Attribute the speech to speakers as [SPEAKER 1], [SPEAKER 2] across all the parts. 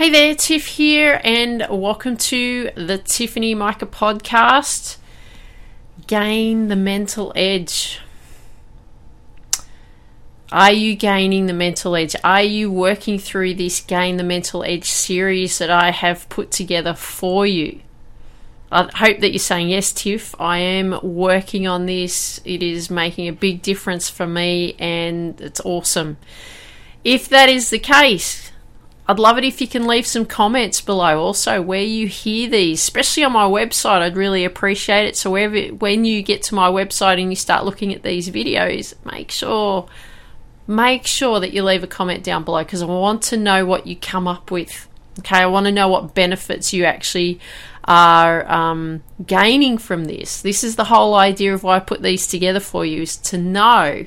[SPEAKER 1] Hey there, Tiff here, and welcome to the Tiffany Micah podcast. Gain the mental edge. Are you gaining the mental edge? Are you working through this Gain the Mental Edge series that I have put together for you? I hope that you're saying yes, Tiff. I am working on this. It is making a big difference for me, and it's awesome. If that is the case, I'd love it if you can leave some comments below also where you hear these, especially on my website. I'd really appreciate it. So wherever, when you get to my website and you start looking at these videos, make sure make sure that you leave a comment down below because I want to know what you come up with. Okay, I want to know what benefits you actually are um, gaining from this. This is the whole idea of why I put these together for you is to know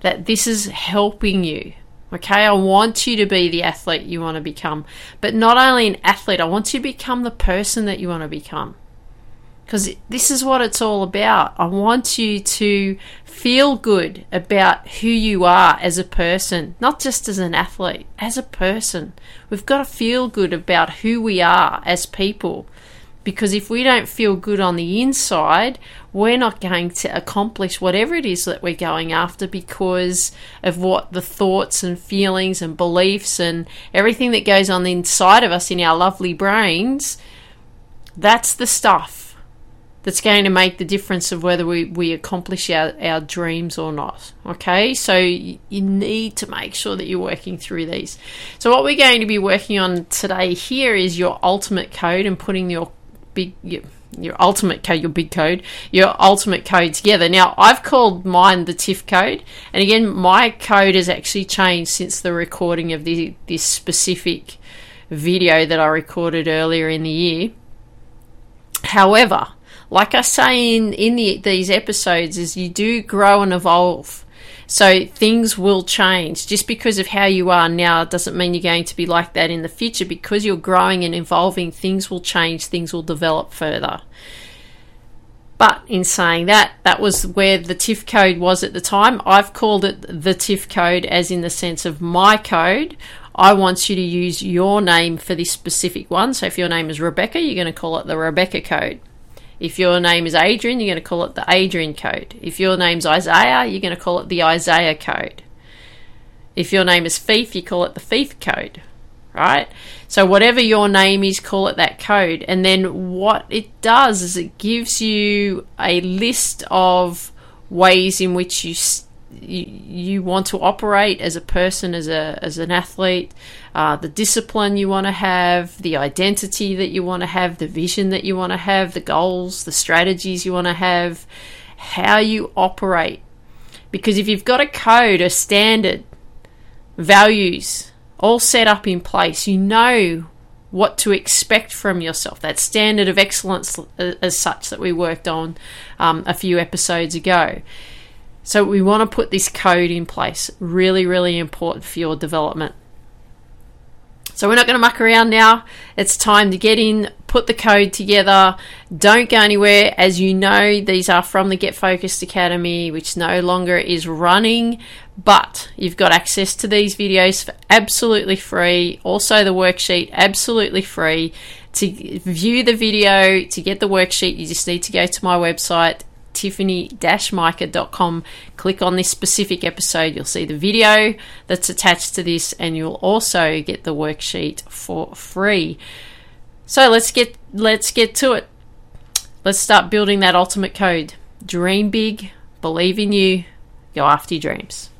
[SPEAKER 1] that this is helping you Okay, I want you to be the athlete you want to become. But not only an athlete, I want you to become the person that you want to become. Because this is what it's all about. I want you to feel good about who you are as a person, not just as an athlete, as a person. We've got to feel good about who we are as people because if we don't feel good on the inside, we're not going to accomplish whatever it is that we're going after because of what the thoughts and feelings and beliefs and everything that goes on inside of us in our lovely brains. That's the stuff that's going to make the difference of whether we, we accomplish our, our dreams or not. Okay, so you, you need to make sure that you're working through these. So, what we're going to be working on today here is your ultimate code and putting your big your, your ultimate code, your big code, your ultimate code together. Now, I've called mine the TIFF code, and again, my code has actually changed since the recording of the, this specific video that I recorded earlier in the year. However, like I say in in the, these episodes, is you do grow and evolve. So things will change. Just because of how you are now doesn't mean you're going to be like that in the future. Because you're growing and evolving, things will change, things will develop further. But in saying that, that was where the TIFF code was at the time. I've called it the TIFF code as in the sense of my code. I want you to use your name for this specific one. So if your name is Rebecca, you're going to call it the Rebecca code. If your name is Adrian, you're going to call it the Adrian code. If your name's Isaiah, you're going to call it the Isaiah code. If your name is Fief, you call it the Fief code, right? So whatever your name is, call it that code. And then what it does is it gives you a list of ways in which you you, want to operate as a person, as a as an athlete, uh, the discipline you want to have, the identity that you want to have, the vision that you want to have, the goals, the strategies you want to have, how you operate. Because if you've got a code, a standard, values all set up in place, you know what to expect from yourself. That standard of excellence, uh, as such, that we worked on um, a few episodes ago so we want to put this code in place. Really, really important for your development. So we're not going to muck around now. It's time to get in, put the code together. Don't go anywhere. As you know, these are from the Get Focused Academy, which no longer is running, but you've got access to these videos for absolutely free. Also, the worksheet, absolutely free. To view the video, to get the worksheet, you just need to go to my website, tiffany-micah.com. Click on this specific episode. You'll see the video that's attached to this, and you'll also get the worksheet for free. So let's get let's get to it. Let's start building that ultimate code. Dream big, Believe in you, go after your dreams.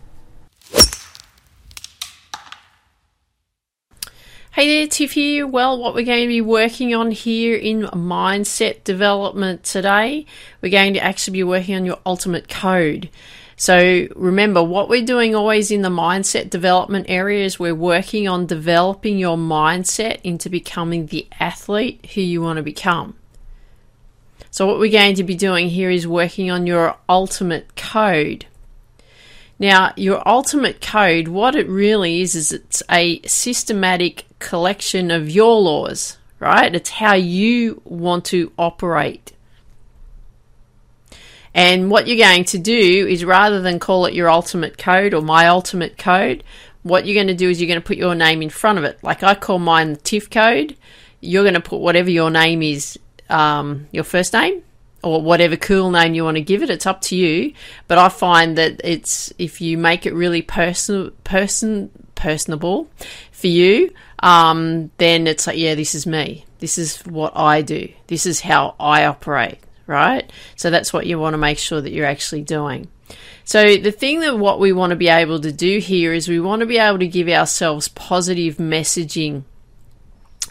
[SPEAKER 1] Hey there, Tiff here. Well, what we're going to be working on here in mindset development today, we're going to actually be working on your ultimate code. So remember, what we're doing always in the mindset development area is we're working on developing your mindset into becoming the athlete who you want to become. So, what we're going to be doing here is working on your ultimate code. Now, your ultimate code, what it really is, is it's a systematic collection of your laws, right? It's how you want to operate. And what you're going to do is rather than call it your ultimate code or my ultimate code, what you're going to do is you're going to put your name in front of it. Like I call mine the TIFF code. You're going to put whatever your name is, um, your first name, or whatever cool name you want to give it. It's up to you. But I find that it's if you make it really person person personable for you, um, then it's like, yeah, this is me. This is what I do. This is how I operate right? So that's what you want to make sure that you're actually doing. So the thing that what we want to be able to do here is we want to be able to give ourselves positive messaging.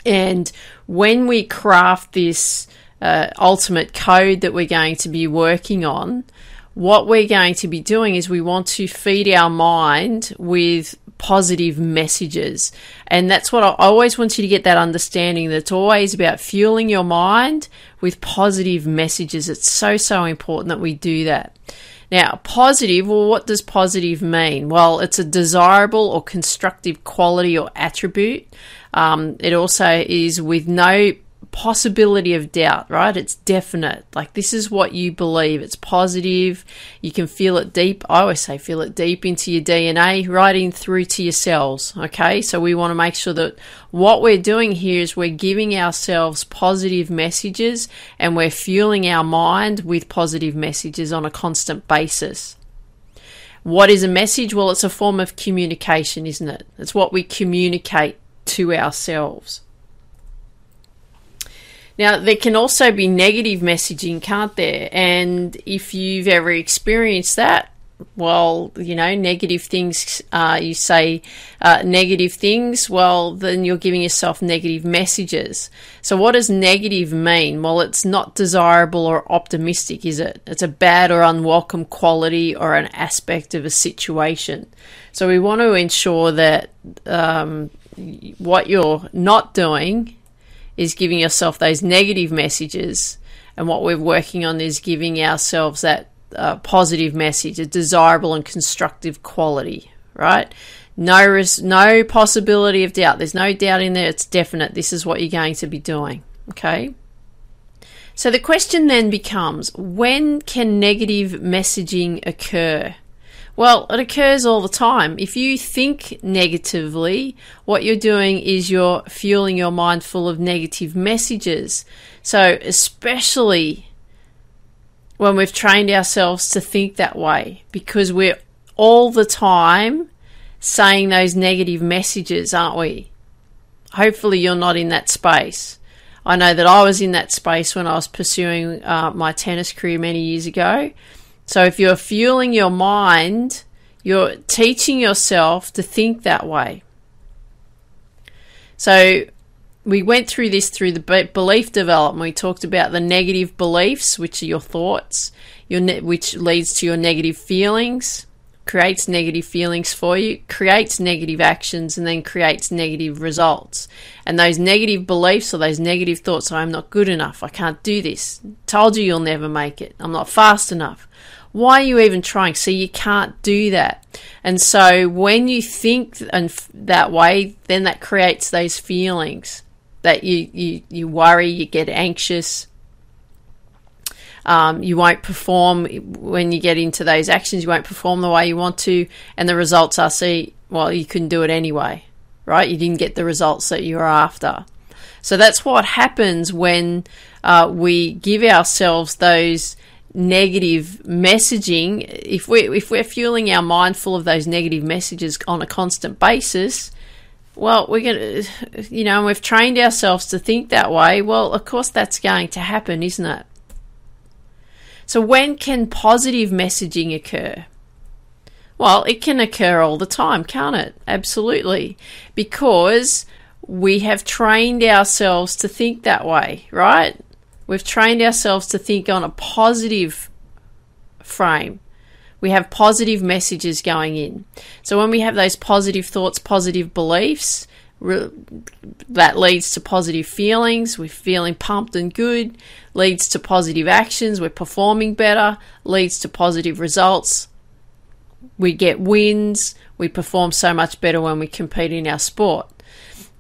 [SPEAKER 1] And when we craft this uh, ultimate code that we're going to be working on, what we're going to be doing is we want to feed our mind with positive messages. And that's what I always want you to get that understanding that it's always about fueling your mind with positive messages. It's so, so important that we do that. Now, positive, well, what does positive mean? Well, it's a desirable or constructive quality or attribute. Um, it also is with no possibility of doubt, right? It's definite. Like this is what you believe. It's positive. You can feel it deep. I always say feel it deep into your DNA, right in through to your cells. Okay. So we want to make sure that what we're doing here is we're giving ourselves positive messages and we're fueling our mind with positive messages on a constant basis. What is a message? Well, it's a form of communication, isn't it? It's what we communicate to ourselves. Now, there can also be negative messaging, can't there? And if you've ever experienced that, well, you know, negative things, uh, you say uh, negative things, well, then you're giving yourself negative messages. So, what does negative mean? Well, it's not desirable or optimistic, is it? It's a bad or unwelcome quality or an aspect of a situation. So, we want to ensure that um, what you're not doing is giving yourself those negative messages. And what we're working on is giving ourselves that uh, positive message, a desirable and constructive quality, right? No, res- no possibility of doubt. There's no doubt in there. It's definite. This is what you're going to be doing. Okay. So the question then becomes when can negative messaging occur? Well, it occurs all the time. If you think negatively, what you're doing is you're fueling your mind full of negative messages. So, especially when we've trained ourselves to think that way, because we're all the time saying those negative messages, aren't we? Hopefully, you're not in that space. I know that I was in that space when I was pursuing uh, my tennis career many years ago so if you're fueling your mind, you're teaching yourself to think that way. So we went through this through the belief development. We talked about the negative beliefs, which are your thoughts, your ne- which leads to your negative feelings, creates negative feelings for you, creates negative actions, and then creates negative results. And those negative beliefs or those negative thoughts, I'm not good enough, I can't do this, told you you'll never make it, I'm not fast enough. Why are you even trying? So you can't do that. And so when you think and that way, then that creates those feelings that you, you, you worry, you get anxious, um, you won't perform when you get into those actions. You won't perform the way you want to, and the results are see. Well, you couldn't do it anyway, right? You didn't get the results that you were after. So that's what happens when uh, we give ourselves those negative messaging. If we if we're fueling our mind full of those negative messages on a constant basis, well, we're to, you know, we've trained ourselves to think that way. Well, of course, that's going to happen, isn't it? So, when can positive messaging occur? Well, it can occur all the time, can't it? Absolutely. Because we have trained ourselves to think that way, right? We've trained ourselves to think on a positive frame. We have positive messages going in. So when we have those positive thoughts, positive beliefs, that leads to positive feelings. We're feeling pumped and good, leads to positive actions. We're performing better, leads to positive results. We get wins. We perform so much better when we compete in our sport.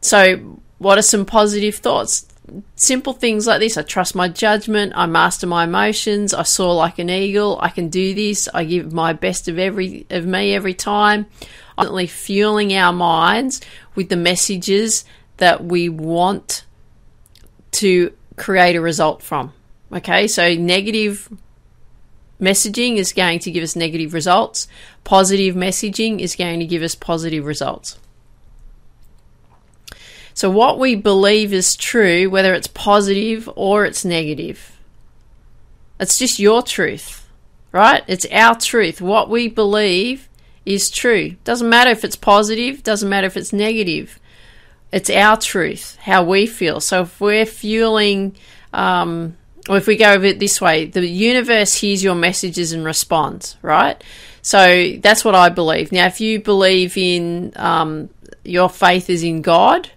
[SPEAKER 1] So, what are some positive thoughts? Simple things like this I trust my judgment, I master my emotions, I soar like an eagle, I can do this, I give my best of every of me every time. Constantly fueling our minds with the messages that we want to create a result from. Okay, so negative messaging is going to give us negative results, positive messaging is going to give us positive results. So, what we believe is true, whether it's positive or it's negative, it's just your truth, right? It's our truth. What we believe is true. Doesn't matter if it's positive, doesn't matter if it's negative. It's our truth, how we feel. So, if we're fueling, um, or if we go over it this way, the universe hears your messages and responds, right? So that's what I believe. Now, if you believe in um, your faith is in God,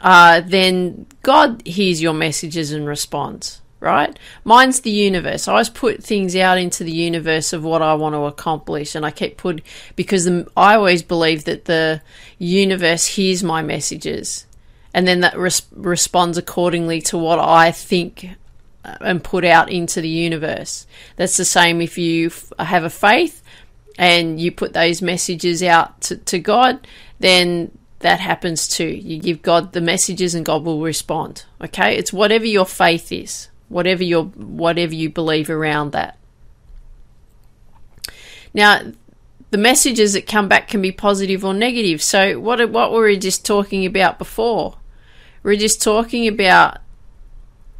[SPEAKER 1] uh, then God hears your messages and responds, right? Mine's the universe. I always put things out into the universe of what I want to accomplish, and I keep put because the, I always believe that the universe hears my messages, and then that res- responds accordingly to what I think uh, and put out into the universe. That's the same if you f- have a faith and you put those messages out to, to God, then that happens too. You give God the messages and God will respond. Okay? It's whatever your faith is, whatever your whatever you believe around that. Now, the messages that come back can be positive or negative. So what what were we just talking about before? We we're just talking about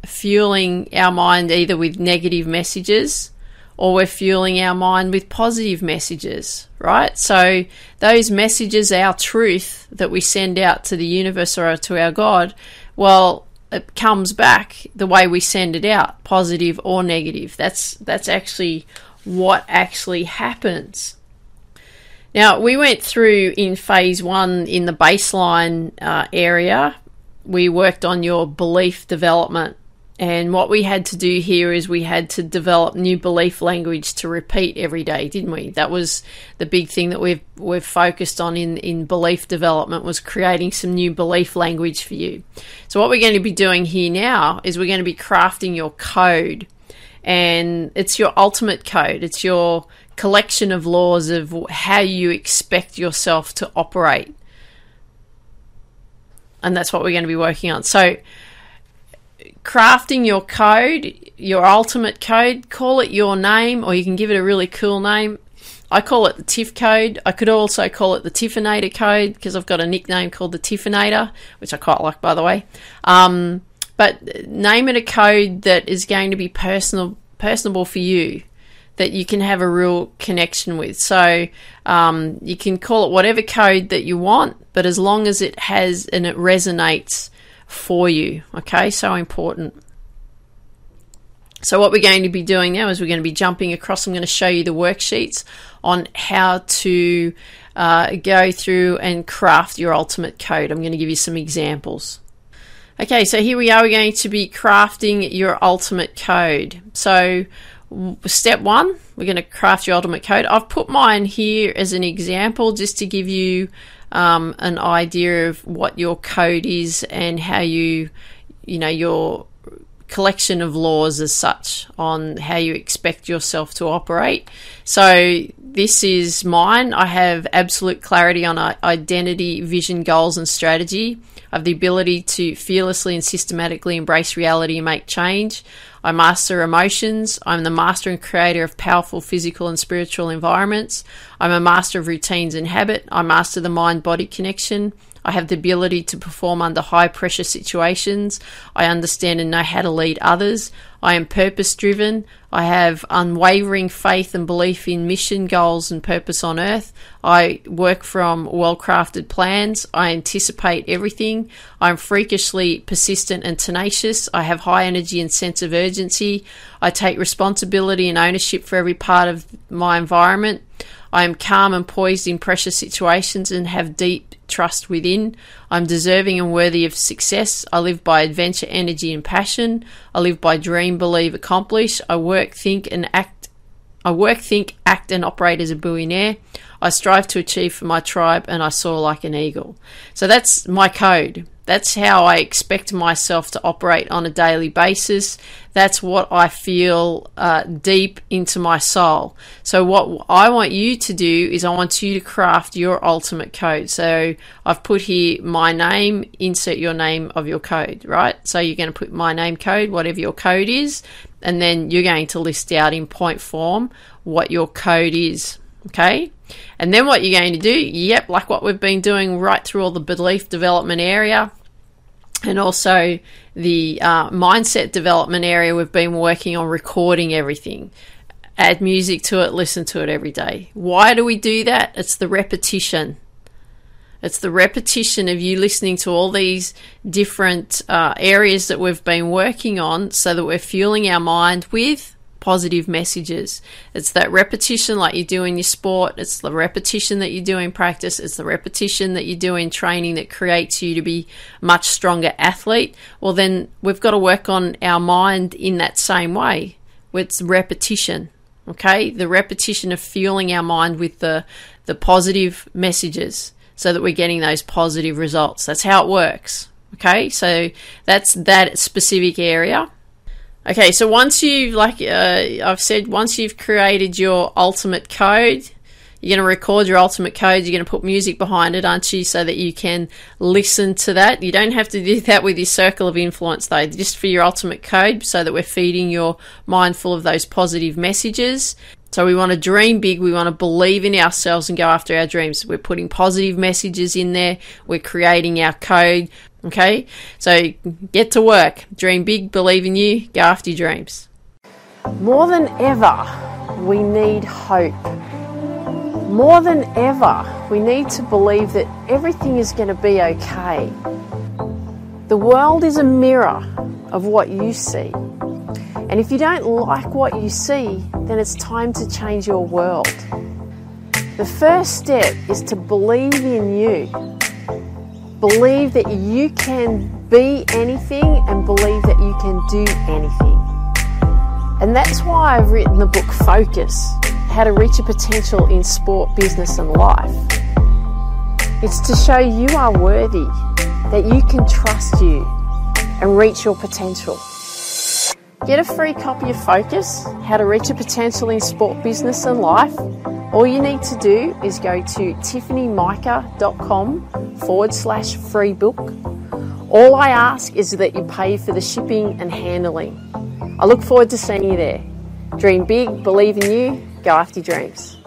[SPEAKER 1] fueling our mind either with negative messages or we're fueling our mind with positive messages, right? So those messages, our truth that we send out to the universe or to our God, well, it comes back the way we send it out, positive or negative. That's that's actually what actually happens. Now we went through in phase one in the baseline uh, area. We worked on your belief development and what we had to do here is we had to develop new belief language to repeat every day, didn't we? That was the big thing that we've we've focused on in, in belief development was creating some new belief language for you. So what we're going to be doing here now is we're going to be crafting your code. And it's your ultimate code. It's your collection of laws of how you expect yourself to operate. And that's what we're going to be working on. So crafting your code, your ultimate code, call it your name, or you can give it a really cool name. I call it the TIFF code. I could also call it the Tiffinator code because I've got a nickname called the Tiffinator, which I quite like, by the way. Um, but name it a code that is going to be personal, personable for you, that you can have a real connection with. So um, you can call it whatever code that you want, but as long as it has and it resonates for you. Okay, so important. So, what we're going to be doing now is we're going to be jumping across. I'm going to show you the worksheets on how to uh, go through and craft your ultimate code. I'm going to give you some examples. Okay, so here we are. We're going to be crafting your ultimate code. So, step one, we're going to craft your ultimate code. I've put mine here as an example just to give you um, an idea of what your code is and how you, you know, your collection of laws as such on how you expect yourself to operate. So this is mine. I have absolute clarity on identity, vision, goals, and strategy. I have the ability to fearlessly and systematically embrace reality and make change. I master emotions. I'm the master and creator of powerful physical and spiritual environments. I'm a master of routines and habit. I master the mind body connection. I have the ability to perform under high pressure situations. I understand and know how to lead others. I am purpose driven. I have unwavering faith and belief in mission, goals, and purpose on earth. I work from well crafted plans. I anticipate everything. I'm freakishly persistent and tenacious. I have high energy and sense of urgency. I take responsibility and ownership for every part of my environment. I am calm and poised in pressure situations and have deep trust within. I'm deserving and worthy of success. I live by adventure, energy, and passion. I live by believe, accomplish. I work, think, and act. I work, think, act, and operate as a billionaire. I strive to achieve for my tribe, and I soar like an eagle. So that's my code. That's how I expect myself to operate on a daily basis. That's what I feel uh, deep into my soul. So, what I want you to do is I want you to craft your ultimate code. So, I've put here my name, insert your name of your code, right? So, you're going to put my name code, whatever your code is, and then you're going to list out in point form what your code is. Okay. And then what you're going to do, yep, like what we've been doing right through all the belief development area, and also the uh, mindset development area, we've been working on recording everything. Add music to it, listen to it every day. Why do we do that? It's the repetition. It's the repetition of you listening to all these different uh, areas that we've been working on so that we're fueling our mind with positive messages. It's that repetition like you do in your sport, it's the repetition that you do in practice, it's the repetition that you do in training that creates you to be much stronger athlete. Well, then we've got to work on our mind in that same way. It's repetition. Okay, the repetition of fueling our mind with the the positive messages so that we're getting those positive results. That's how it works. Okay, so that's that specific area. Okay, so once you've, like uh, I've said, once you've created your ultimate code, you're going to record your ultimate code. You're going to put music behind it, aren't you? So that you can listen to that. You don't have to do that with your circle of influence, though, just for your ultimate code, so that we're feeding your mind full of those positive messages. So we want to dream big. We want to believe in ourselves and go after our dreams. We're putting positive messages in there. We're creating our code. Okay? So get to work. Dream big, believe in you, go after your dreams.
[SPEAKER 2] More than ever, we need hope. More than ever, we need to believe that everything is going to be okay. The world is a mirror of what you see. And if you don't like what you see, then it's time to change your world. The first step is to believe in you Believe that you can be anything and believe that you can do anything. And that's why I've written the book Focus How to Reach Your Potential in Sport, Business, and Life. It's to show you are worthy, that you can trust you and reach your potential. Get a free copy of Focus How to Reach Your Potential in Sport, Business, and Life all you need to do is go to tiffanymicah.com forward slash free book. All I ask is that you pay for the shipping and handling. I look forward to seeing you there. Dream big, believe in you, go after your dreams.